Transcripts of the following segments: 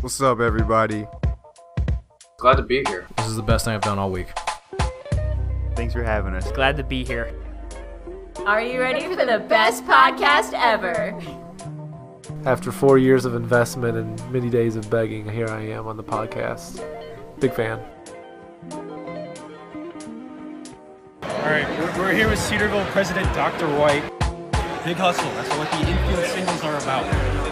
What's up, everybody? Glad to be here. This is the best thing I've done all week. Thanks for having us. Glad to be here. Are you ready for the best podcast ever? After four years of investment and many days of begging, here I am on the podcast. Big fan. All right, we're, we're here with Cedarville President Dr. White. Big hustle. That's what the infield singles are about.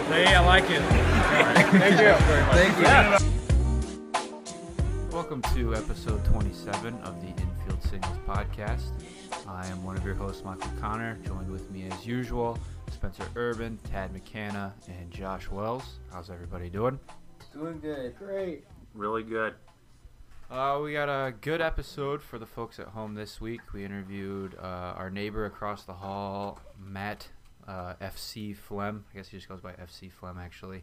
Hey, I like it. Thank you. Thank you. Welcome to episode 27 of the Infield Singles podcast. I am one of your hosts, Michael Connor. Joined with me as usual, Spencer Urban, Tad McCanna, and Josh Wells. How's everybody doing? Doing good. Great. Really good. Uh, we got a good episode for the folks at home this week. We interviewed uh, our neighbor across the hall, Matt uh, FC Flem. I guess he just goes by FC Flem, actually.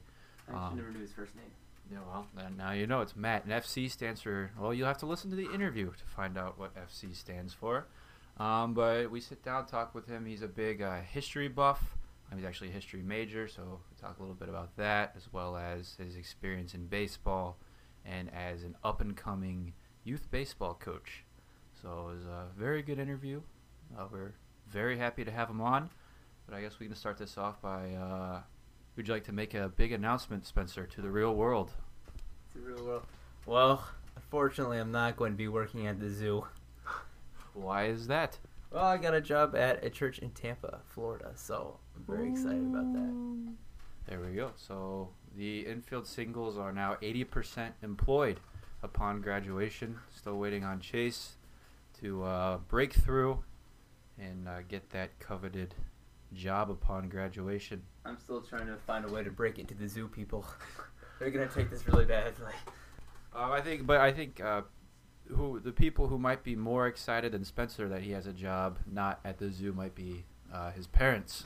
I Um, never knew his first name. Yeah, well, now you know it's Matt. And FC stands for, well, you'll have to listen to the interview to find out what FC stands for. Um, but we sit down, talk with him. He's a big uh, history buff. Um, he's actually a history major, so we talk a little bit about that, as well as his experience in baseball and as an up and coming youth baseball coach. So it was a very good interview. Uh, we're very happy to have him on. But I guess we can start this off by uh, would you like to make a big announcement, Spencer, to the real world? It's a real world. Well, unfortunately, I'm not going to be working at the zoo. Why is that? Well, I got a job at a church in Tampa, Florida, so I'm very excited about that. There we go. So the infield singles are now 80% employed upon graduation. Still waiting on Chase to uh, break through and uh, get that coveted job upon graduation. I'm still trying to find a way to break it to the zoo people. They're gonna take this really badly. Um, I think, but I think uh, who the people who might be more excited than Spencer that he has a job not at the zoo might be uh, his parents.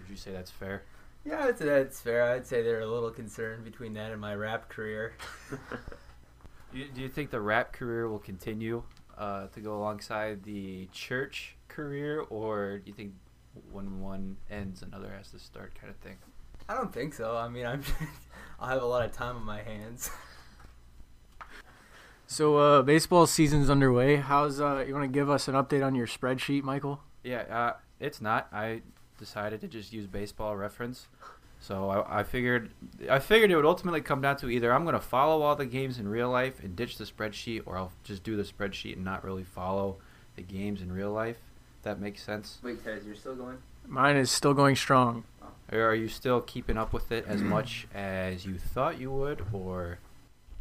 Would you say that's fair? Yeah, I'd say that's fair. I'd say they're a little concerned between that and my rap career. Do you, do you think the rap career will continue uh, to go alongside the church career, or do you think when one ends, another has to start, kind of thing? I don't think so. I mean, I'm I'll have a lot of time on my hands. So, uh, baseball season's underway. How's uh, you want to give us an update on your spreadsheet, Michael? Yeah, uh, it's not. I decided to just use baseball reference. So I, I figured I figured it would ultimately come down to either I'm going to follow all the games in real life and ditch the spreadsheet, or I'll just do the spreadsheet and not really follow the games in real life. If that makes sense. Wait, Tez, you're still going? Mine is still going strong. Or are you still keeping up with it as much as you thought you would, or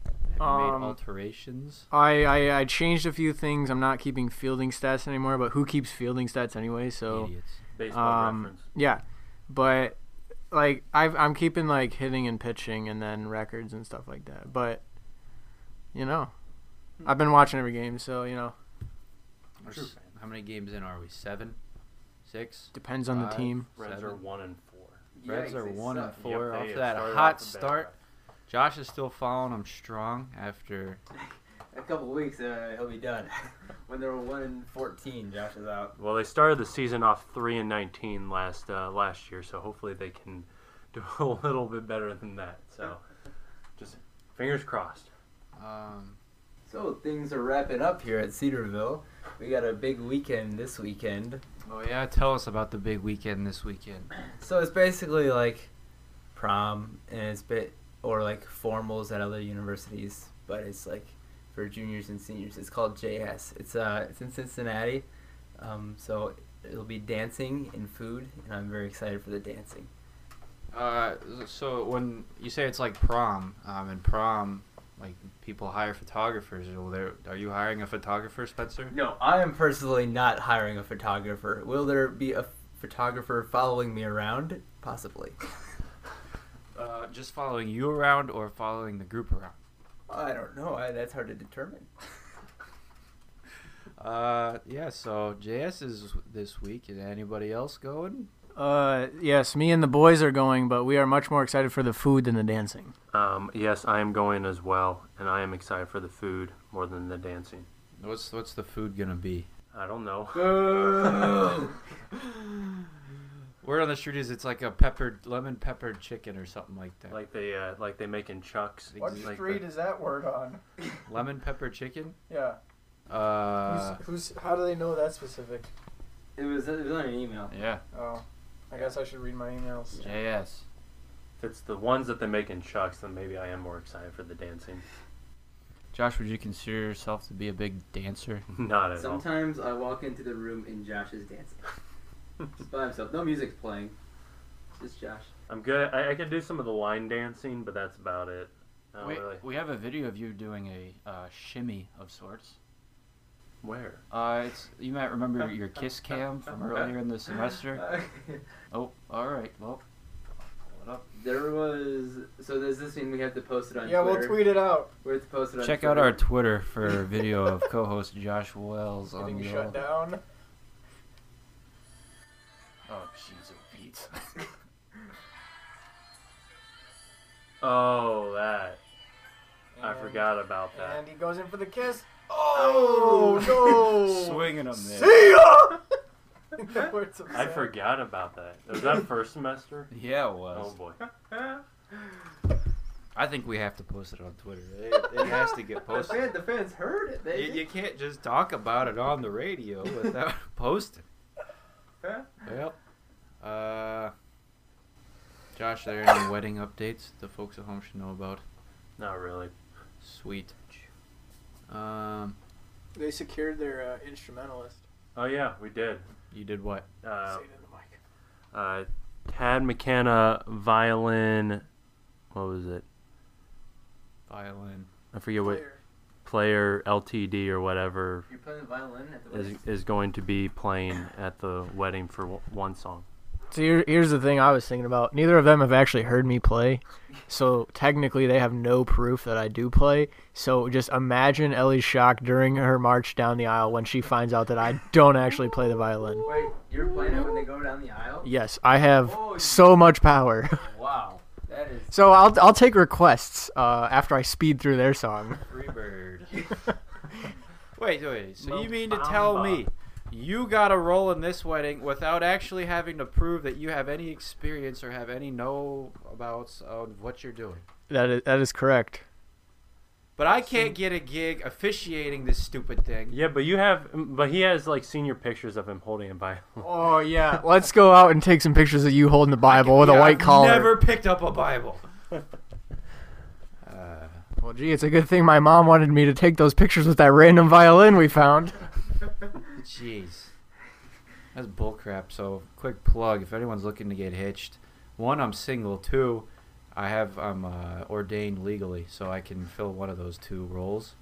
have you Um, made alterations? I, I I changed a few things. I'm not keeping fielding stats anymore, but who keeps fielding stats anyway? So Idiots. Baseball um, reference. yeah, but like I've, I'm keeping like hitting and pitching and then records and stuff like that. But you know, I've been watching every game, so you know, True. S- How many games in are we? Seven, six. depends on the Five. team. Reds seven. are one and four. Reds are one and four. Yep, off that hot off the bad start. Josh is still following them strong after. A couple weeks, uh, he'll be done. when they were one and fourteen, Josh is out. Well, they started the season off three and nineteen last uh, last year, so hopefully they can do a little bit better than that. So, just fingers crossed. Um, So things are wrapping up here at Cedarville. We got a big weekend this weekend. oh yeah, tell us about the big weekend this weekend. So it's basically like prom, and it's bit or like formals at other universities, but it's like for juniors and seniors. It's called JS. It's uh it's in Cincinnati, um, so it'll be dancing and food, and I'm very excited for the dancing. Uh, so when you say it's like prom, um, and prom, like people hire photographers. Well, there, are you hiring a photographer, Spencer? No, I am personally not hiring a photographer. Will there be a photographer following me around? Possibly. Uh, just following you around or following the group around? I don't know. I, that's hard to determine. Uh, yeah. So JS is this week. Is anybody else going? Uh, yes, me and the boys are going, but we are much more excited for the food than the dancing. Um, yes, I am going as well, and I am excited for the food more than the dancing. What's what's the food gonna be? I don't know. Word on the street is it's like a peppered lemon peppered chicken or something like that. Like they uh, like they make in Chuck's. What like street the- is that word on? lemon pepper chicken. Yeah. Uh, who's, who's? How do they know that specific? It was it was on an email. yeah. Oh, I guess I should read my emails. JS. If it's the ones that they make in Chuck's, then maybe I am more excited for the dancing. Josh, would you consider yourself to be a big dancer? Not at all. Sometimes I walk into the room and Josh is dancing. Just by himself. No music's playing. Just Josh. I'm good. I, I can do some of the line dancing, but that's about it. I don't Wait, really. we have a video of you doing a uh, shimmy of sorts. Where? Uh, it's you might remember your kiss cam from earlier in the semester. Oh, all right. Well, pull it up. There was so does this mean we have to post it on Yeah, Twitter. we'll tweet it out. We have to post it on Check Twitter. out our Twitter for a video of co-host Josh Wells on Getting the. shut down. Oh, jeez, oh, Pete. Oh, that. I forgot about that. And he goes in for the kiss. Oh, no! Swinging them there. See ya. The words of I Sam. forgot about that. Was that first semester? Yeah, it was. Oh boy. I think we have to post it on Twitter. It, it has to get The, posted. fan, the fans heard it. You, They, you can't just talk about it on the radio without posting. Well, uh, Josh, are there any wedding updates the folks at home should know about? Not really. Sweet. Um, They secured their uh, instrumentalist. Oh yeah, we did. you did what? Uh, Say it in the mic. uh, Tad McKenna violin. What was it? Violin. I forget what Player. player LTD or whatever You're playing the violin at the is wedding? is going to be playing at the wedding for w- one song. So here, here's the thing I was thinking about. Neither of them have actually heard me play, so technically they have no proof that I do play. So just imagine Ellie's shock during her march down the aisle when she finds out that I don't actually play the violin. Wait, you're playing it when they go down the aisle? Yes, I have Oh, so much power. Wow, that is. so I'll I'll take requests uh, after I speed through their song. Freebird. wait, wait. So Mo you mean to tell Bamba. me you got a role in this wedding without actually having to prove that you have any experience or have any know abouts of what you're doing? That is that is correct. But I can't get a gig officiating this stupid thing. Yeah, but you have, but he has like senior pictures of him holding a Bible. Oh yeah, let's go out and take some pictures of you holding the Bible with a white I've collar. Never picked up a Bible. uh, Well, gee, it's a good thing my mom wanted me to take those pictures with that random violin we found. Jeez. That's bullcrap. So, quick plug if anyone's looking to get hitched. One, I'm single. Two, I have I'm uh, ordained legally, so I can fill one of those two roles,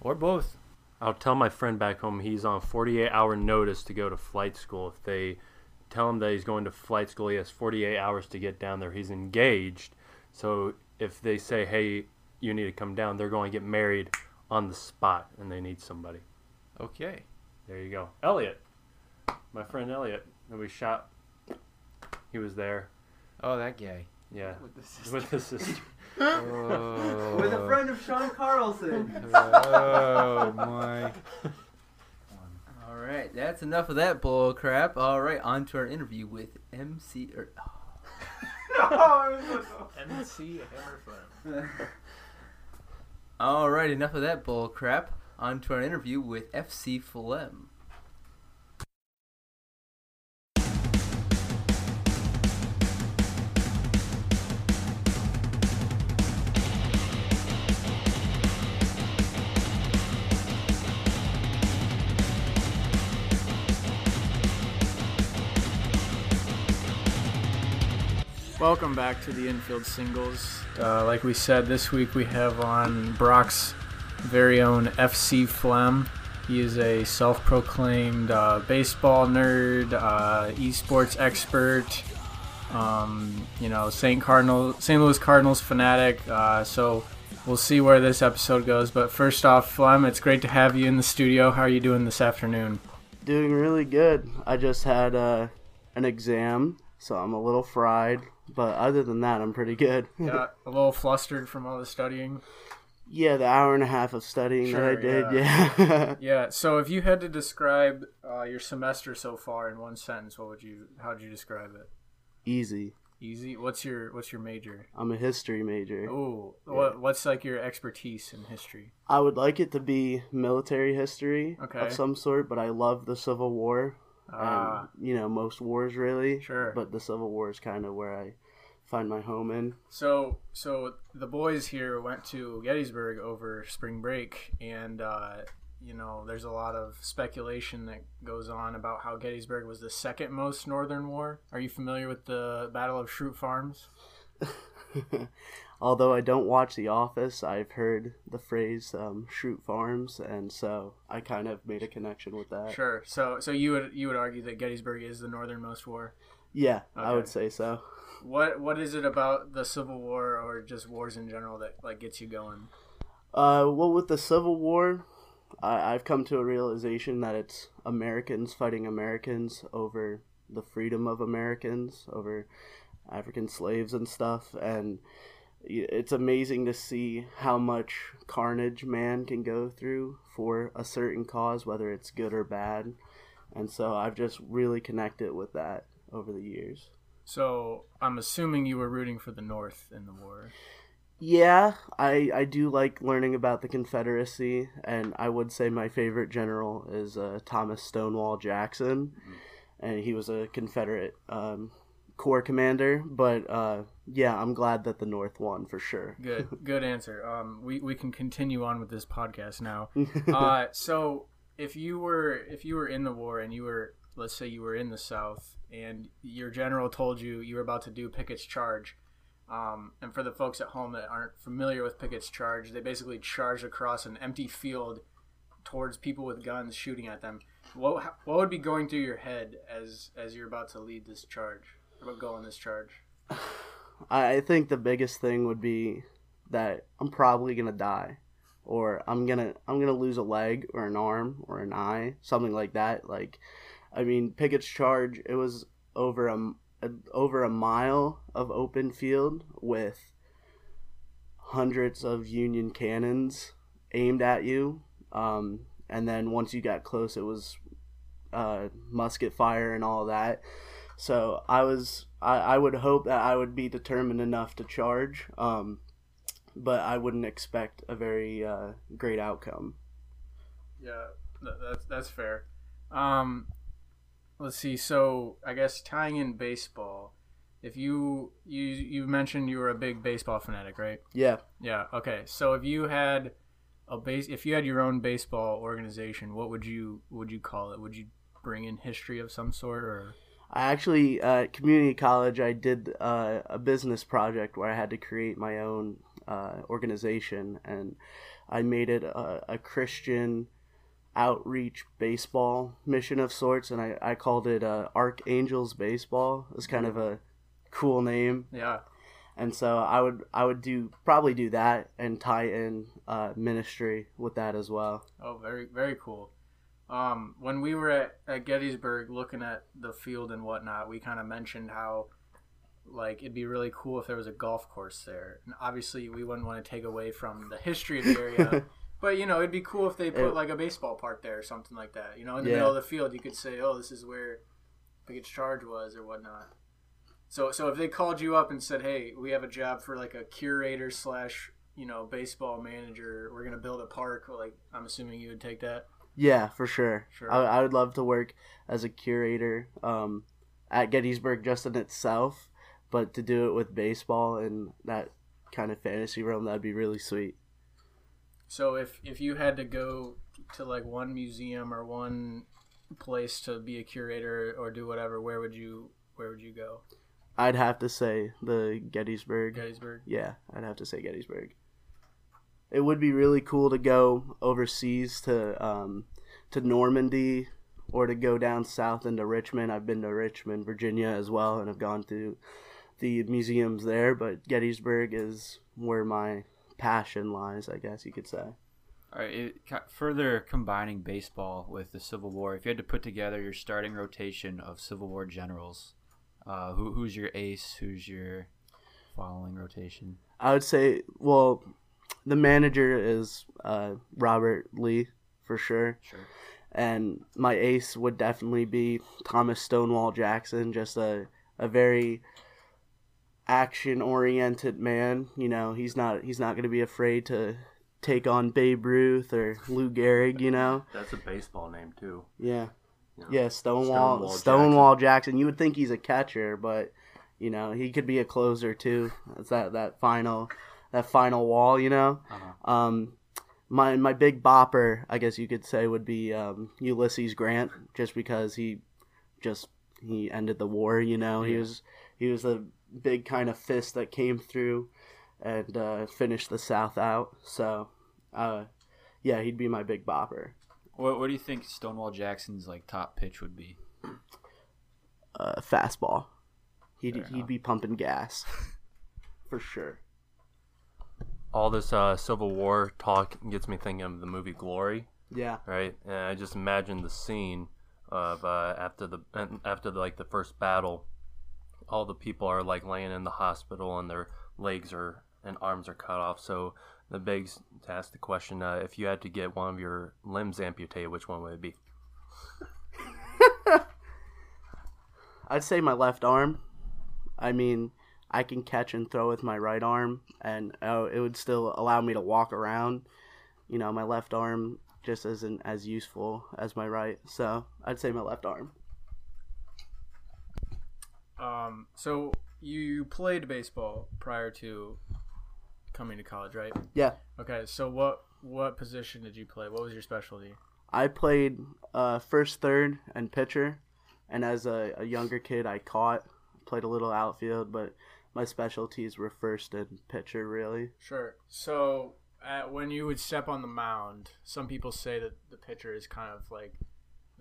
or both. I'll tell my friend back home he's on 48 hour notice to go to flight school. If they tell him that he's going to flight school, he has 48 hours to get down there. He's engaged. So if they say, hey, you need to come down, they're going to get married on the spot and they need somebody. Okay. There you go. Elliot. My friend Elliot that we shot. He was there. Oh, that guy. Yeah. With the sister. With his sister. Oh. With a friend of Sean Carlson. oh my. All right, that's enough of that bull crap. All right, on to our interview with MC. Er, NC Hammerflam. all right, enough of that bull crap. On to our interview with FC Flem. Welcome back to the infield singles. Uh, like we said, this week we have on Brock's very own FC Flem. He is a self-proclaimed uh, baseball nerd, uh, esports expert. Um, you know, St. Cardinal, St. Louis Cardinals fanatic. Uh, so we'll see where this episode goes. But first off, Flem, it's great to have you in the studio. How are you doing this afternoon? Doing really good. I just had uh, an exam, so I'm a little fried. But other than that, I'm pretty good. Yeah, a little flustered from all the studying. Yeah, the hour and a half of studying Sure, that I did. Yeah. Yeah. So if you had to describe uh, your semester so far in one sentence, what would you? How would you describe it? Easy. Easy. What's your What's your major? I'm a history major. Oh, what What's like your expertise in history? I would like it to be military history Okay. of some sort, but I love the Civil War. Ah, and, you know, most wars really. Sure. But the Civil War is kind of where I find my home in. so so the boys here went to Gettysburg over spring break, and uh, you know, there's a lot of speculation that goes on about how Gettysburg was the second most northern war. Are you familiar with the Battle of Schrute Farms? Although I don't watch The Office, I've heard the phrase um, "shoot farms," and so I kind of made a connection with that. Sure. So so you would you would argue that Gettysburg is the northernmost war. Yeah, I would say so. What what is it about the Civil War or just wars in general that like gets you going? Uh, well, with the Civil War, I, I've come to a realization that it's Americans fighting Americans over the freedom of Americans, over African slaves and stuff, and it's amazing to see how much carnage man can go through for a certain cause, whether it's good or bad. And so I've just really connected with that over the years. So I'm assuming you were rooting for the North in the war. Yeah, I, I do like learning about the Confederacy, and I would say my favorite general is uh, Thomas Stonewall Jackson, and he was a Confederate um, corps commander. But uh, yeah, I'm glad that the North won for sure. Good good answer. Um, we we can continue on with this podcast now. Uh, so if you were if you were in the war and you were let's say you were in the South and your general told you you were about to do Pickett's charge. Um, and for the folks at home that aren't familiar with Pickett's charge, they basically charge across an empty field towards people with guns shooting at them. What what would be going through your head as as you're about to lead this charge? About go on this charge? I I think the biggest thing would be that I'm probably gonna die, or I'm gonna I'm gonna lose a leg or an arm or an eye, something like that. Like, I mean, Pickett's charge it was over a, a over a mile of open field with hundreds of Union cannons aimed at you, um, and then once you got close, it was uh, musket fire and all that. So I was I, I would hope that I would be determined enough to charge, um, but I wouldn't expect a very uh, great outcome. Yeah, that's that's fair. Um, let's see. So I guess tying in baseball, if you you you mentioned you were a big baseball fanatic, right? Yeah, Yeah. Okay. So if you had a base, if you had your own baseball organization, what would you would you call it? Would you bring in history of some sort, or I actually uh, at community college I did uh, a business project where I had to create my own uh, organization, and I made it a, a Christian outreach baseball mission of sorts, and I, I called it uh, Archangels Baseball. It's kind of a cool name. yeah? and so I would I would do probably do that and tie in uh, ministry with that as well. Oh, very very cool. Um, when we were at, at Gettysburg looking at the field and whatnot, we kind of mentioned how like it'd be really cool if there was a golf course there. And obviously, we wouldn't want to take away from the history of the area. But you know, it'd be cool if they put It- like a baseball park there or something like that. You know, in the Yeah. middle of the field, you could say, "Oh, this is where Pickett's charge was," or whatnot. So, so if they called you up and said, "Hey, we have a job for like a curator slash, you know, baseball manager. We're gonna build a park," like I'm assuming you would take that. Yeah, for sure. Sure. I, I would love to work as a curator um, at Gettysburg just in itself, but to do it with baseball and that kind of fantasy realm, that'd be really sweet. So if if you had to go to like one museum or one place to be a curator or do whatever, where would you where would you go? I'd have to say the Gettysburg. Gettysburg. Yeah, I'd have to say Gettysburg. It would be really cool to go overseas to um, to Normandy or to go down south into Richmond. I've been to Richmond, Virginia as well, and I've gone to the museums there. But Gettysburg is where my passion lies, I guess you could say. All right, it, further combining baseball with the Civil War, if you had to put together your starting rotation of Civil War generals, uh, who, who's your ace? Who's your following rotation? I would say, well, the manager is uh, Robert Lee for sure. Sure. and my ace would definitely be Thomas Stonewall Jackson, just a a very action oriented man. You know, he's not he's not going to be afraid to take on Babe Ruth or Lou Gehrig. You know, That's a baseball name too. yeah, Yeah. yeah, Stonewall Stonewall Stonewall, Jackson. You would think he's a catcher, but you know he could be a closer too. It's that that final that final wall. You know. Uh-huh. Um, my my big bopper, I guess you could say, would be um, Ulysses Grant, just because he just he ended the war. You know, he was he was the big kind of fist that came through and uh, finished the South out. So, uh, yeah, he'd be my big bopper. What, what do you think Stonewall Jackson's like top pitch would be? Uh, fastball. He'd Fair he'd enough. be pumping gas for sure. All this uh, Civil War talk gets me thinking of the movie Glory, Yeah, right? And I just imagine the scene of uh, after the after the, like the first battle, all the people are like laying in the hospital and their legs are and arms are cut off. So the begs to ask the question: uh, if you had to get one of your limbs amputated, which one would it be? I'd say my left arm. I mean, I can catch and throw with my right arm, and uh, it would still allow me to walk around. You know, my left arm just isn't as useful as my right, so I'd say my left arm. Um, so you played baseball prior to coming to college, right? Yeah, Okay, so what what position did you play? What was your specialty? I played uh, first, third, and pitcher, and as a, a younger kid, I caught, played a little outfield, but my specialties were first and pitcher, really. Sure. So at, when you would step on the mound, some people say that the pitcher is kind of like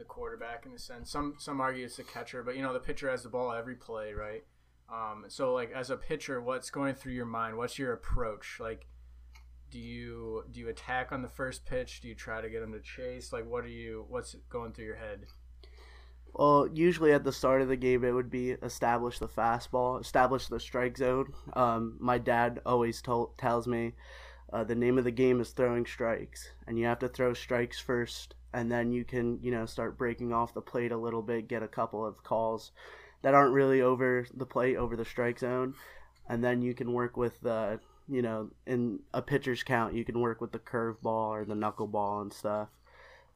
the quarterback in a sense. Some some argue it's the catcher, but you know the pitcher has the ball every play, right? Um, so like as a pitcher, what's going through your mind? What's your approach? Like, do you do you attack on the first pitch? Do you try to get him to chase? Like, what are you? What's going through your head? Well, usually at the start of the game, it would be establish the fastball, establish the strike zone. Um, my dad always told, tells me uh, the name of the game is throwing strikes, and you have to throw strikes first, and then you can, you know, start breaking off the plate a little bit, get a couple of calls that aren't really over the plate, over the strike zone, and then you can work with the, you know, in a pitcher's count, you can work with the curveball or the knuckleball and stuff.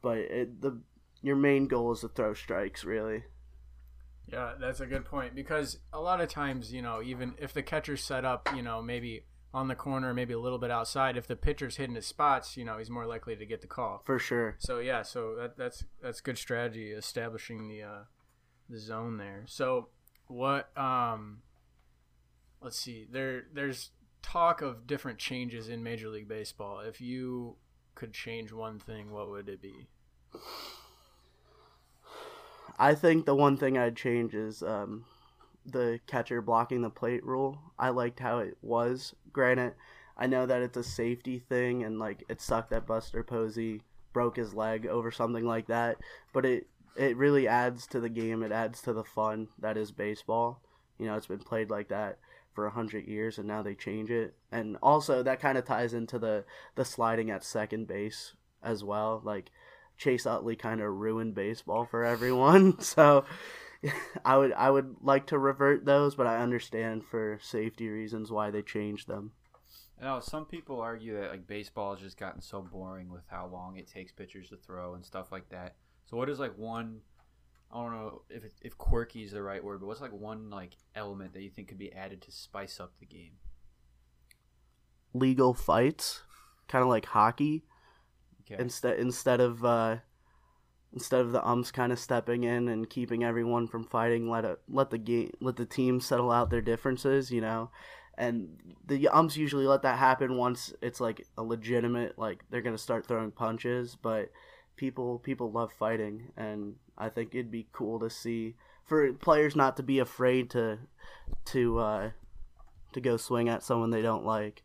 But it, the your main goal is to throw strikes, really. Yeah, that's a good point because a lot of times, you know, even if the catcher's set up, you know, maybe on the corner, maybe a little bit outside, if the pitcher's hitting his spots, you know, he's more likely to get the call. For sure. So yeah, so that, that's that's good strategy establishing the uh, the zone there. So what? Um, let's see. There there's talk of different changes in Major League Baseball. If you could change one thing, what would it be? I think the one thing I'd change is um, the catcher blocking the plate rule. I liked how it was. Granted, I know that it's a safety thing, and like it sucked that Buster Posey broke his leg over something like that. But it it really adds to the game. It adds to the fun that is baseball. You know, it's been played like that for a hundred years, and now they change it. And also, that kind of ties into the the sliding at second base as well. Like Chase Utley kind of ruined baseball for everyone. So I would I would like to revert those, but I understand for safety reasons why they changed them. Know some people argue that like baseball has just gotten so boring with how long it takes pitchers to throw and stuff like that. So what is like one I don't know if it, if quirky is the right word, but what's like one like element that you think could be added to spice up the game? Legal fights, kind of like hockey. Okay. Instead instead of uh, instead of the umps kind of stepping in and keeping everyone from fighting, let it let the game let the team settle out their differences. You know. And the umps usually let that happen once it's like a legitimate, like they're gonna start throwing punches. But people people love fighting, and I think it'd be cool to see for players not to be afraid to to uh, to go swing at someone they don't like.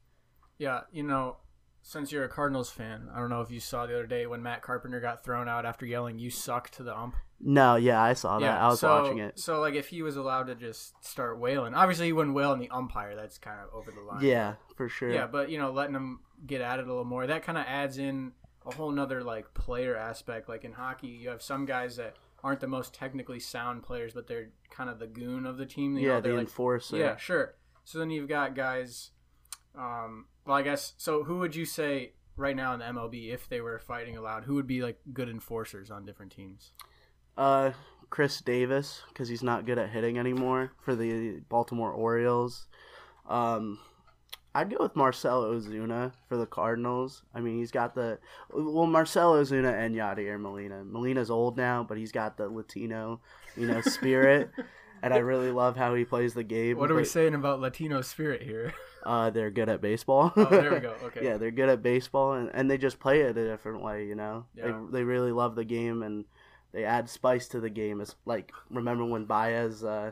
Yeah, you know, since you're a Cardinals fan, I don't know if you saw the other day when Matt Carpenter got thrown out after yelling "You suck" to the ump. No, yeah, I saw that. I was so, watching it. So like, if he was allowed to just start wailing, obviously he wouldn't wail on the umpire. That's kind of over the line. Yeah, for sure. Yeah, but you know, letting him get at it a little more. That kind of adds in a whole nother like player aspect. Like in hockey, you have some guys that aren't the most technically sound players, but they're kind of the goon of the team. You yeah, know, the they're like, enforcer. yeah, sure. So then you've got guys. Um, well, I guess so. Who would you say right now in the MLB, if they were fighting aloud, who would be like good enforcers on different teams? Uh, Chris Davis, because he's not good at hitting anymore for the Baltimore Orioles. Um, I'd go with Marcell Ozuna for the Cardinals. I mean, he's got the well, Marcell Ozuna and Yadier Molina. Molina's old now, but he's got the Latino, you know, spirit. and I really love how he plays the game. What are we saying about Latino spirit here? Uh, they're good at baseball. Oh, there we go. Okay. yeah, they're good at baseball, and, and they just play it a different way. You know, Yeah. they they really love the game, and they add spice to the game. It's like remember when Baez uh,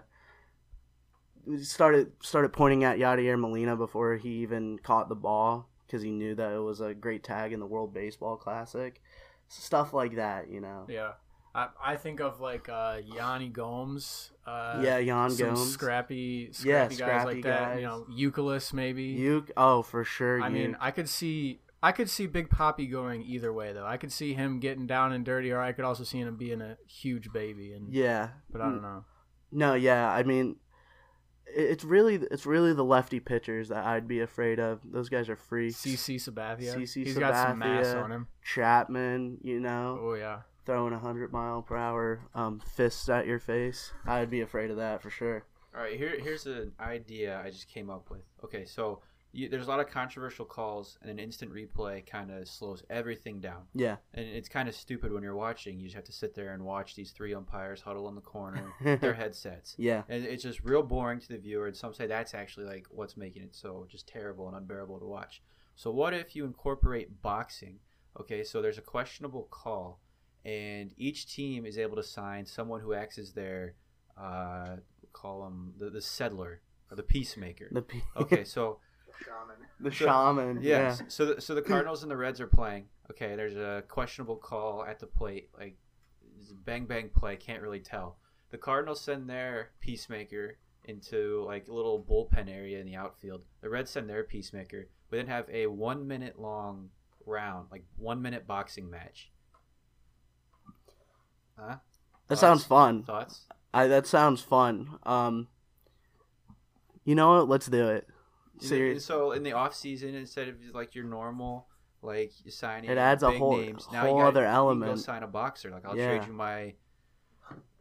started started pointing at Yadier Molina before he even caught the ball because he knew that it was a great tag in the World Baseball Classic. Stuff like that, you know. Yeah. I, I think of like uh, Yanni Gomes. Uh, Yeah, some Gomes. Scrappy, scrappy Yeah, guys scrappy like that. You know, Euclid maybe. You oh for sure. I mean, I could see I could see Big Papi going either way though. I could see him getting down and dirty, or I could also see him being a huge baby. And yeah, but I don't know. No, yeah, I mean, it's really it's really the lefty pitchers that I'd be afraid of. Those guys are freaks. CC Sabathia. CC Sabathia. He's got some mass on him. Chapman, you know, Oh yeah. Throwing a hundred mile per hour um, fists at your face. I'd be afraid of that for sure. All right, here here's an idea I just came up with. Okay, so you, there's a lot of controversial calls, and an instant replay kind of slows everything down. Yeah, And it's kind of stupid when you're watching. You just have to sit there and watch these three umpires huddle in the corner, with their headsets. yeah, And it's just real boring to the viewer. And some say that's actually like what's making it so just terrible and unbearable to watch. So what if you incorporate boxing? Okay, so there's a questionable call, and each team is able to sign someone who acts as their uh, call them the, the settler or the peacemaker. the pe- okay, so the shaman. yeah. Yeah, So the, so the Cardinals and the Reds are playing. Okay, there's a questionable call at the plate, like it's a bang bang play. Can't really tell. The Cardinals send their peacemaker into like a little bullpen area in the outfield. The Reds send their peacemaker. We then have a one minute long round, like one minute boxing match. Huh? that sounds fun. Thoughts? I that sounds fun. Um, you know what? Let's do it. Serious. So in the off season, instead of like your normal like signing, It adds a whole- names, whole now you gotta, other you element. go sign a boxer. Like I'll Yeah. trade you my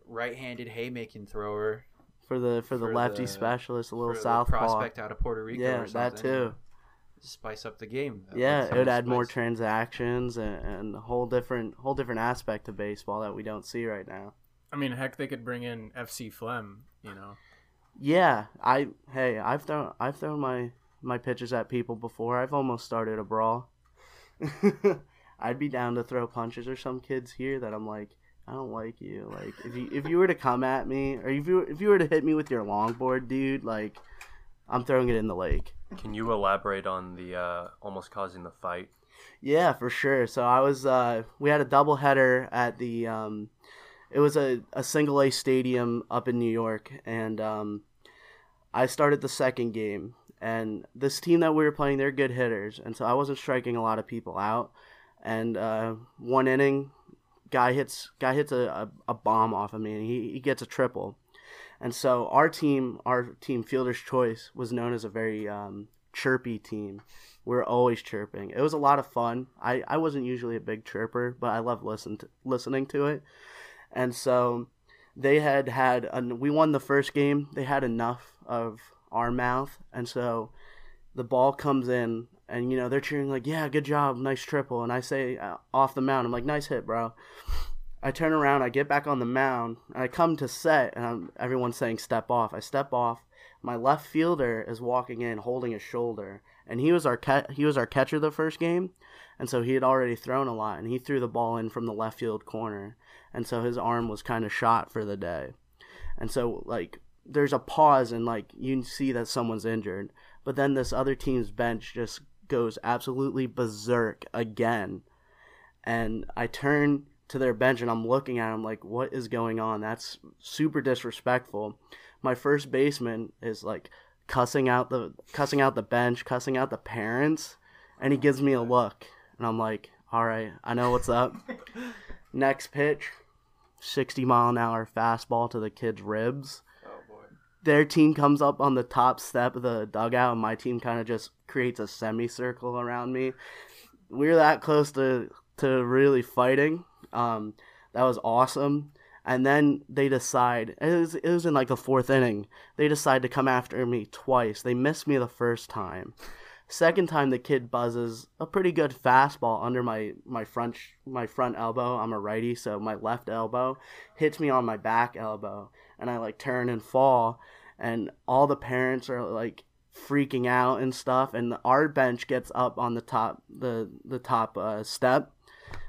right-handed haymaking thrower For the for the for lefty the- specialist, a little southpaw. prospect out of Puerto Rico. Yeah, or something. that too. Spice up the game. Yeah, it would some add more transactions and, and a whole different whole different aspect to baseball that we don't see right now. I mean, heck, they could bring in FC Flem. You know. Yeah, I hey, I've thrown I've thrown my my pitches at people before. I've almost started a brawl. I'd be down to throw punches or some kids here that I'm like, I don't like you. Like if you if you were to come at me or if you if you were to hit me with your longboard, dude, like I'm throwing it in the lake. Can you elaborate on the uh, almost causing the fight? Yeah, for sure. So I was uh we had a doubleheader at the um it was a, a single A stadium up in New York and um I started the second game and this team that we were playing they're good hitters and so I wasn't striking a lot of people out and uh one inning guy hits guy hits a, a, a bomb off of me and he, he gets a triple. And so our team, our team Fielder's Choice was known as a very um, chirpy team. We are always chirping. It was a lot of fun. I, I wasn't usually a big chirper, but I love listen to, listening to it. And so they had had we won the first game. They had enough of our mouth, and so the ball comes in, and you know they're cheering like, "Yeah, good job, nice triple." And I say uh, off the mound, I'm like, "Nice hit, bro." I turn around, I get back on the mound, and I come to set, and I'm, everyone's saying step off. I step off. My left fielder is walking in, holding his shoulder, and he was our ca- he was our catcher the first game, and so he had already thrown a lot, and he threw the ball in from the left field corner, and so his arm was kind of shot for the day, and so like there's a pause, and like you see that someone's injured, but then this other team's bench just goes absolutely berserk again and I turn to their bench and I'm looking at them like, what is going on? That's super disrespectful. My first baseman is like cussing out the cussing out the bench, cussing out the parents, and he oh, gives me a look, and I'm like, all right, I know what's up. Next pitch, 60 mile an hour fastball to the kid's ribs. Oh, their team comes up on the top step of the dugout, and my team kind of just creates a semicircle around me. We're that close to to really fighting. Um, that was awesome. And then they decide it was, it was in like the fourth inning. They decide to come after me twice. They missed me the first time. Second time the kid buzzes a pretty good fastball under my my front my front elbow. I'm a righty, so my left elbow hits me on my back elbow, and I like turn and fall, and all the parents are like freaking out and stuff, and our bench gets up on the top the the top uh, step,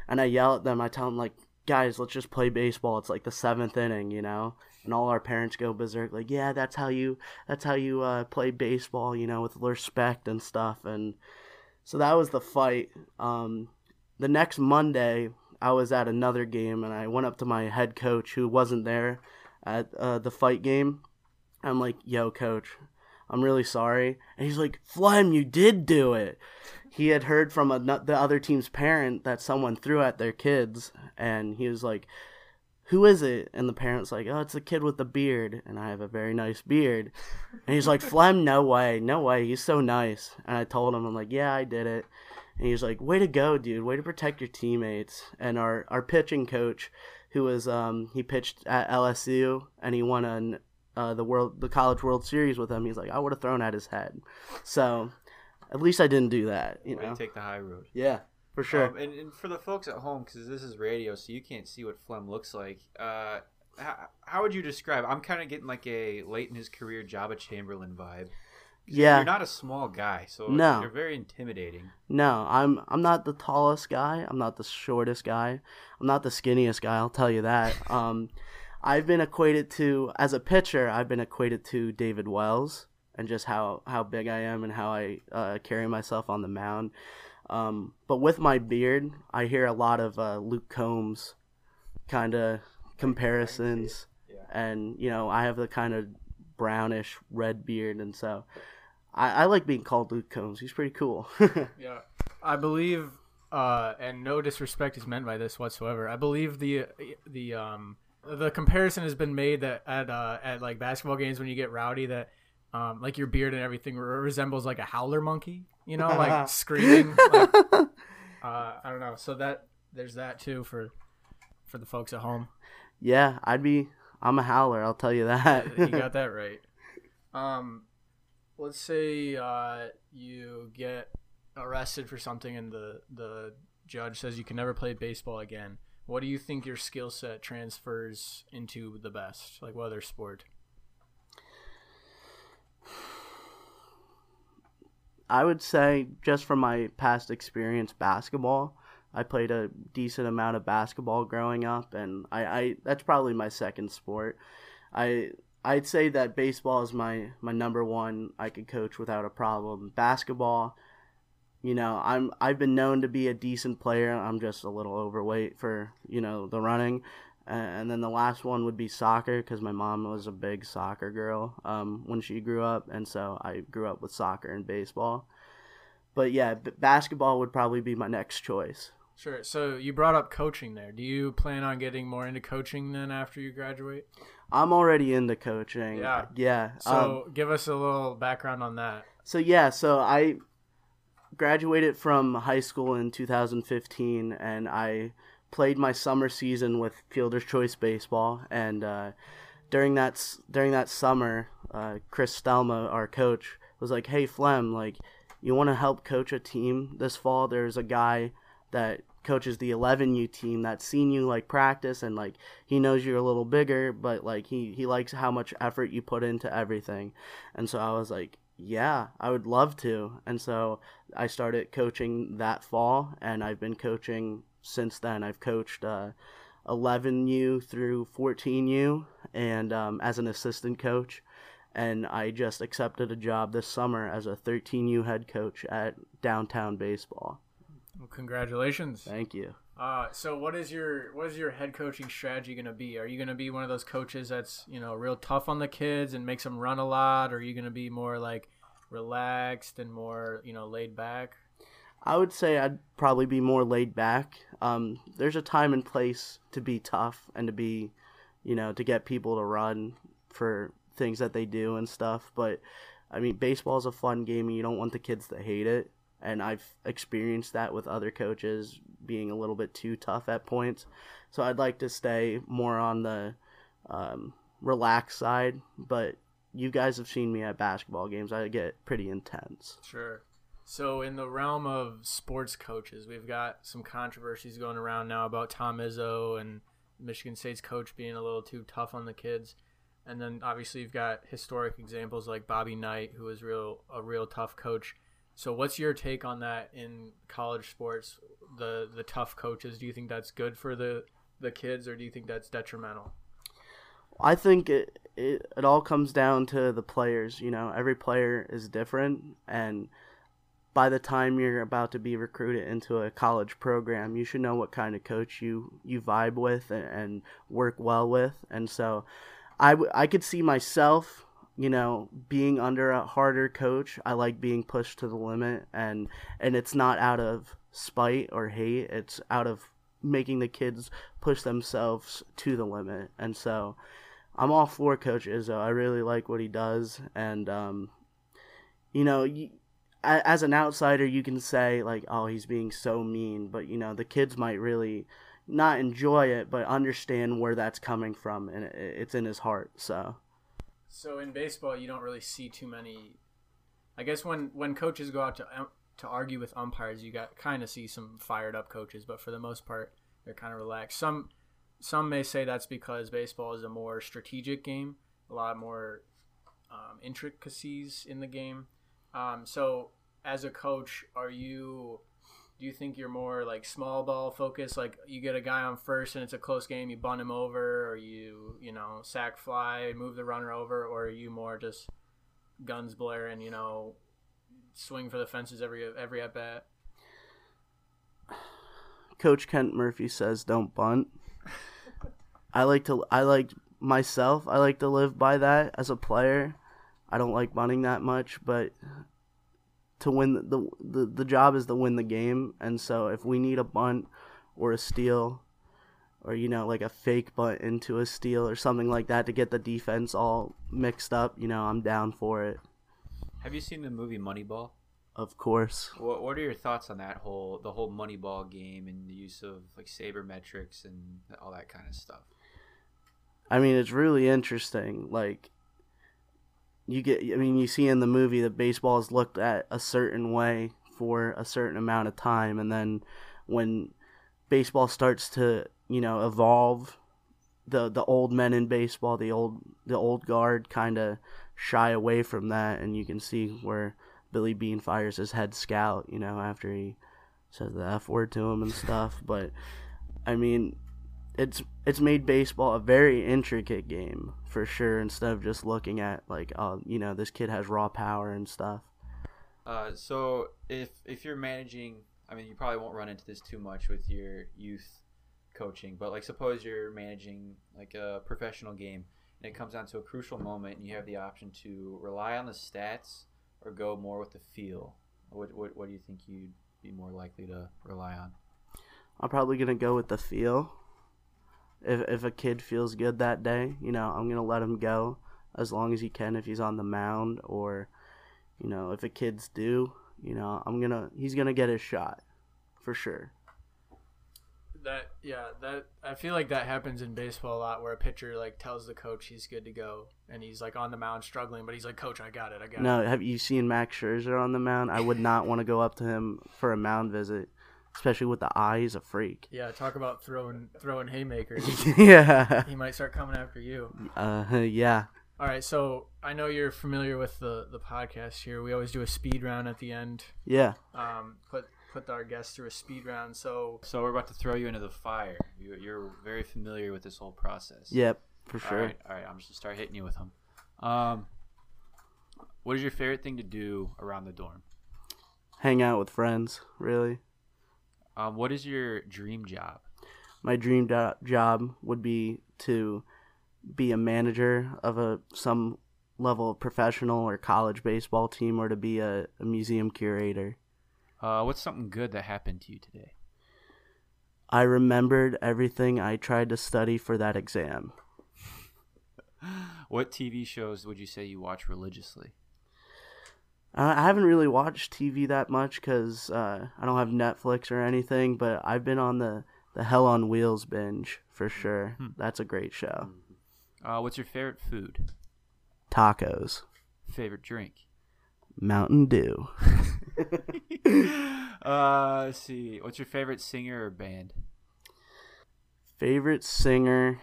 and I yell at them. I tell them like, guys, let's just play baseball. It's like the seventh inning, you know. And all our parents go berserk, like, yeah, that's how you, that's how you uh, play baseball, you know, with respect and stuff. And so that was the fight. Um, the next Monday, I was at another game, and I went up to my head coach, who wasn't there at uh, the fight game. I'm like, yo, coach, I'm really sorry. And he's like, Flem, you did do it. He had heard from a, the other team's parent that someone threw at their kids, and he was like, who is it? And the parent's like, oh, it's the kid with the beard. And I have a very nice beard. And he's like, Flem, no way, no way. He's so nice. And I told him, I'm like, yeah, I did it. And he's like, way to go, dude. Way to protect your teammates. And our, our pitching coach, who was, um, he pitched at LSU and he won an, uh, the world, the college world series with him. He's like, I would have thrown at his head. So at least I didn't do that, you Way know? take the high road. Yeah, for sure. Um, and, and for the folks at home, because this is radio, so you can't see what Flem looks like. Uh, how, how would you describe? I'm kind of getting like a late in his career Joba Chamberlain vibe. Yeah. you're not a small guy, so No. you're very intimidating. No, I'm I'm not the tallest guy. I'm not the shortest guy. I'm not the skinniest guy. I'll tell you that. Um, I've been equated to as a pitcher. I've been equated to David Wells and just how how big I am and how I uh, carry myself on the mound. Um, but with my beard, I hear a lot of uh, Luke Combs kind of comparisons, yeah. and you know I have the kind of brownish red beard, and so I, I like being called Luke Combs. He's pretty cool. Yeah, I believe, uh, and no disrespect is meant by this whatsoever. I believe the the um the comparison has been made that at uh, at like basketball games when you get rowdy that um like your beard and everything re- resembles like a howler monkey, you know, like screaming. Like, uh, I don't know. So that there's that too for for the folks at home. Yeah, I'd be. I'm a howler. I'll tell you that. you got that right. Um, let's say uh, you get arrested for something, and the the judge says you can never play baseball again. What do you think your skill set transfers into the best, like what other sport? I would say just from my past experience, basketball. I played a decent amount of basketball growing up, and I, I that's probably my second sport. I I'd say that baseball is my my number one. I could coach without a problem. Basketball, you know, I'm I've been known to be a decent player. I'm just a little overweight for you know the running. And then the last one would be soccer because my mom was a big soccer girl um, when she grew up, and so I grew up with soccer and baseball. But yeah, b- basketball would probably be my next choice. Sure. So you brought up coaching there. Do you plan on getting more into coaching then after you graduate? I'm already into coaching. Yeah. Yeah. um, So give us a little background on that. So yeah, so I graduated from high school in 2015, and I played my summer season with Fielder's Choice Baseball. And uh, during that during that summer, uh, Chris Stelma, our coach, was like, "Hey, Flem, like, you want to help coach a team this fall? There's a guy that coaches the 11U team that's seen you like practice and like he knows you're a little bigger but like he he likes how much effort you put into everything and so I was like yeah I would love to and so I started coaching that fall and I've been coaching since then I've coached uh 11U through 14U and um, as an assistant coach and I just accepted a job this summer as a 13U head coach at downtown baseball Well, congratulations. thank you Uh, so what is your what is your head coaching strategy going to be? Are you going to be one of those coaches that's you know real tough on the kids and makes them run a lot, or are you going to be more like relaxed and more you know laid back? I would say I'd probably be more laid back. Um, there's a time and place to be tough and to be, you know, to get people to run for things that they do and stuff. But I mean, baseball is a fun game, and you don't want the kids to hate it. And I've experienced that with other coaches being a little bit too tough at points. So I'd like to stay more on the um, relaxed side. But you guys have seen me at basketball games; I get pretty intense. Sure. So, in the realm of sports coaches, we've got some controversies going around now about Tom Izzo and Michigan State's coach being a little too tough on the kids. And then obviously you've got historic examples like Bobby Knight, who was real a real tough coach. So, what's your take on that in college sports? The the tough coaches. Do you think that's good for the the kids, or do you think that's detrimental? I think it, it it all comes down to the players. You know, every player is different, and by the time you're about to be recruited into a college program, you should know what kind of coach you you vibe with and, and work well with. And so, I, w- I could see myself, you know, being under a harder coach. I like being pushed to the limit, and and it's not out of spite or hate. It's out of making the kids push themselves to the limit. And so, I'm all for Coach Izzo. I really like what he does, and um, you know. As an outsider, you can say like, "Oh, he's being so mean," but you know, the kids might really not enjoy it, but understand where that's coming from, and it's in his heart. So, so in baseball, you don't really see too many. I guess when when coaches go out to um, to argue with umpires, you got kind of see some fired up coaches, but for the most part, they're kind of relaxed. Some some may say that's because baseball is a more strategic game, a lot more um, intricacies in the game. Um, so, as a coach, are you? Do you think you're more like small ball focused? Like you get a guy on first and it's a close game, you bunt him over, or you you know sac fly, move the runner over, or are you more just guns blaring, you know, swing for the fences every every at bat? Coach Kent Murphy says don't bunt. I like to I like myself. I like to live by that as a player. I don't like bunting that much, but to win the, the the, the job is to win the game, and so if we need a bunt or a steal or you know like a fake bunt into a steal or something like that to get the defense all mixed up, you know, I'm down for it. Have you seen the movie Moneyball? Of course. What What are your thoughts on that whole the whole Moneyball game and the use of like sabermetrics and all that kind of stuff? I mean, it's really interesting. Like you get I mean you see in the movie that baseball is looked at a certain way for a certain amount of time and then when baseball starts to, you know, evolve the the old men in baseball, the old the old guard kind of shy away from that and you can see where Billy Beane fires his head scout, you know, after he says the F word to him and stuff, but I mean, it's it's made baseball a very intricate game for sure instead of just looking at like oh you know this kid has raw power and stuff. Uh, so if if you're managing i mean you probably won't run into this too much with your youth coaching but like suppose you're managing like a professional game and it comes down to a crucial moment and you have the option to rely on the stats or go more with the feel. What, what, what do you think you'd be more likely to rely on? I'm probably going to go with the feel if if a kid feels good that day, you know, I'm gonna let him go as long as he can if he's on the mound or, you know, if a kid's due, you know, I'm gonna he's gonna get his shot for sure. That yeah, that I feel like that happens in baseball a lot where a pitcher like tells the coach he's good to go and he's like on the mound struggling, but he's like, Coach, I got it, I got no, it. No, have you seen Max Scherzer on the mound? I would not want to go up to him for a mound visit especially with the eye. He's a freak. Yeah, talk about throwing throwing haymakers. yeah, he might start coming after you. Uh, yeah. All right, so I know you're familiar with the the podcast here. We always do a speed round at the end. Yeah. Um, put put our guests through a speed round. So so we're about to throw you into the fire. You, you're very familiar with this whole process. Yep, for sure. All right, all right. I'm just gonna start hitting you with them. Um, what is your favorite thing to do around the dorm? Hang out with friends, really. Um, what is your dream job? My dream do- job would be to be a manager of a some level of professional or college baseball team, or to be a, a museum curator. Uh, what's something good that happened to you today? I remembered everything I tried to study for that exam. What TV shows would you say you watch religiously? Uh, I haven't really watched TV that much because uh, I don't have Netflix or anything, but I've been on the, the Hell on Wheels binge for sure. Hmm. That's a great show. Uh, what's your favorite food? Tacos, Favorite drink? Mountain Dew. uh, let's see. What's your favorite singer or band? Favorite singer?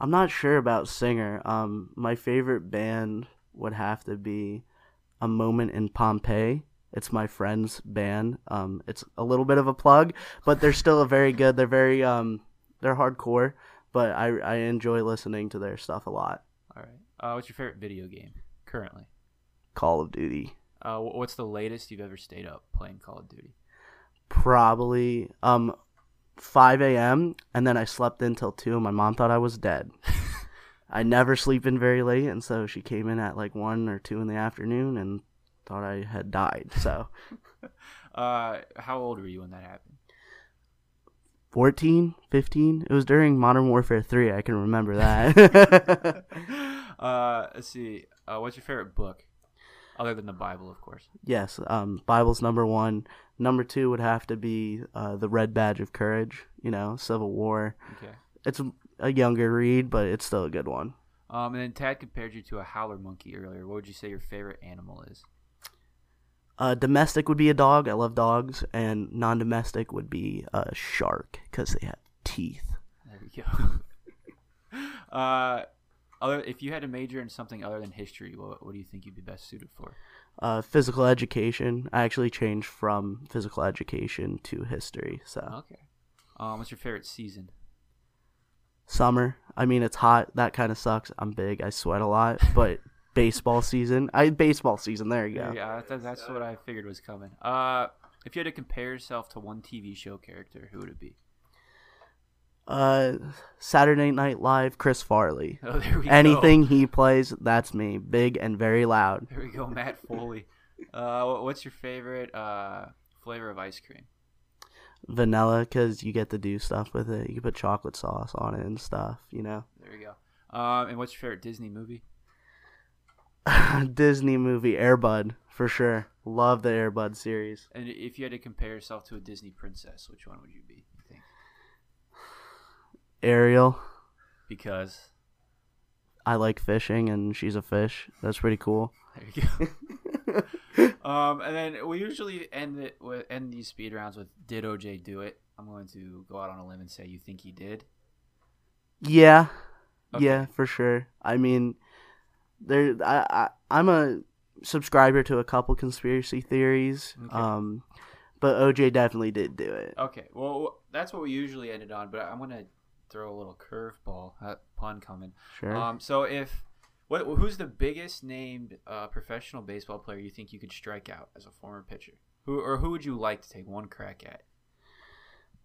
I'm not sure about singer. Um, my favorite band would have to be A Moment in Pompeii. It's my friend's band. Um, it's a little bit of a plug, but they're still a very good. They're very um, they're hardcore, but I I enjoy listening to their stuff a lot. All right. Uh, what's your favorite video game currently? Call of Duty, Uh, what's the latest you've ever stayed up playing Call of Duty? probably um, 5 a.m. and then I slept until two. and My mom thought I was dead. I never sleep in very late, and so she came in at like one or two in the afternoon and thought I had died. So Uh, how old were you when that happened? 14, 15. It was during Modern Warfare 3. I can remember that. uh, let's see. Uh, what's your favorite book, other than the Bible, of course? yes, um, Bible's number one. Number two would have to be uh, The Red Badge of Courage, you know, Civil War. Okay. It's a younger read, but it's still a good one. Um, and then Tad compared you to a howler monkey earlier. What would you say your favorite animal is? Uh, domestic would be a dog. I love dogs. And non domestic would be a shark because they have teeth. There we go. uh, other, if you had to major in something other than history, what, what do you think you'd be best suited for? Uh, physical education. I actually changed from physical education to history. So Okay. Um, what's your favorite season? Summer. I mean, it's hot. That kind of sucks. I'm big. I sweat a lot. But baseball season. I baseball season. There you go. Yeah, that, that's what I figured was coming. Uh, if you had to compare yourself to one TV show character, who would it be? Uh, Saturday Night Live. Chris Farley. Oh, there we Anything go. he plays, that's me. Big and very loud. There we go, Matt Foley. Uh, what's your favorite uh, flavor of ice cream? Vanilla, because you get to do stuff with it. You can put chocolate sauce on it and stuff. You know. There you go. Um, and what's your favorite Disney movie? Disney movie Air Bud for sure. Love the Air Bud series. And if you had to compare yourself to a Disney princess, which one would you be? You think? Ariel. Because I like fishing and she's a fish. That's pretty cool. there you go. um, and then we usually end it with end these speed rounds with "Did OJ do it?" I'm going to go out on a limb and say you think he did. Yeah. Okay. Yeah, for sure. I mean, there. I, I I'm a subscriber to a couple conspiracy theories. Okay. Um, but OJ definitely did do it. Okay, well that's what we usually ended on, but I'm gonna throw a little curveball, uh, pun coming. Sure. Um, so if what who's the biggest named uh, professional baseball player you think you could strike out as a former pitcher? Who or who would you like to take one crack at?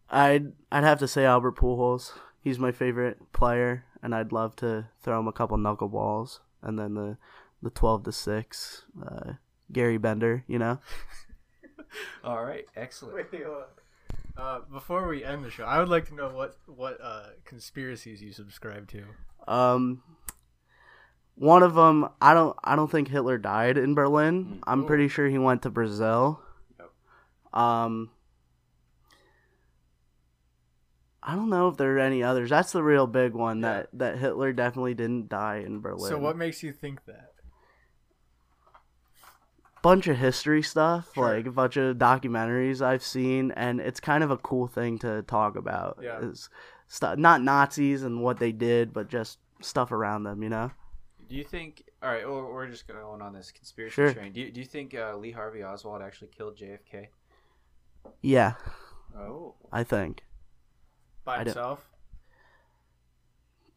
I'd I'd have to say Albert Pujols. He's my favorite player, and I'd love to throw him a couple knuckleballs, and then the the twelve to six, uh, Gary Bender. You know. All right, excellent. Uh, before we end the show, I would like to know what what uh, conspiracies you subscribe to. Um, one of them, I don't, I don't think Hitler died in Berlin. I'm pretty sure he went to Brazil. Um, I don't know if there are any others. That's the real big one that that Hitler definitely didn't die in Berlin. So what makes you think that? bunch of history stuff, Sure. like a bunch of documentaries I've seen, and it's kind of a cool thing to talk about. Yeah. Is stuff not Nazis and what they did, but just stuff around them. You know. Do you think? All right, well, we're just going on this conspiracy Sure. train. Do you, do you think uh, Lee Harvey Oswald actually killed JFK? Yeah, Oh, I think By I himself?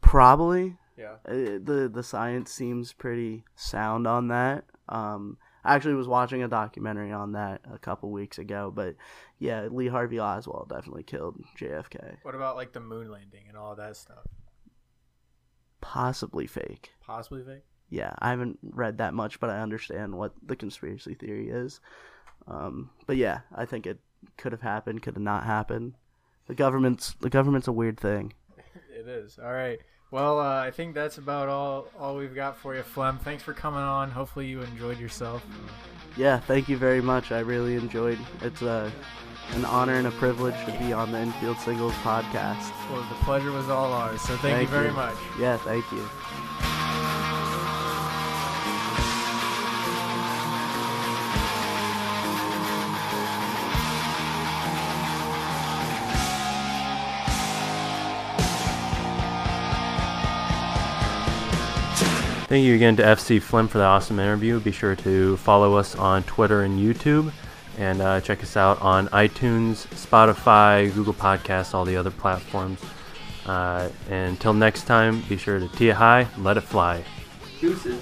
probably. Yeah. Uh, the the science seems pretty sound on that. Um, I actually was watching a documentary on that a couple weeks ago, but yeah, Lee Harvey Oswald definitely killed JFK. What about like the moon landing and all that stuff? Possibly fake. Possibly fake. Yeah, I haven't read that much, but I understand what the conspiracy theory is. Um, but yeah, I think it could have happened, could have not happened. The government's the government's a weird thing. It is. All right. Well, uh, I think that's about all all we've got for you, Flem. Thanks for coming on. Hopefully you enjoyed yourself. Yeah, thank you very much. I really enjoyed. It's a an honor and a privilege to be on the Infield Singles podcast. Well, the pleasure was all ours. So thank, you very much. Yeah, thank you. Thank you again to FC Flem for the awesome interview. Be sure to follow us on Twitter and YouTube, and uh, check us out on iTunes, Spotify, Google Podcasts, all the other platforms. Uh, and until next time, be sure to tee high, let it fly. Deuces.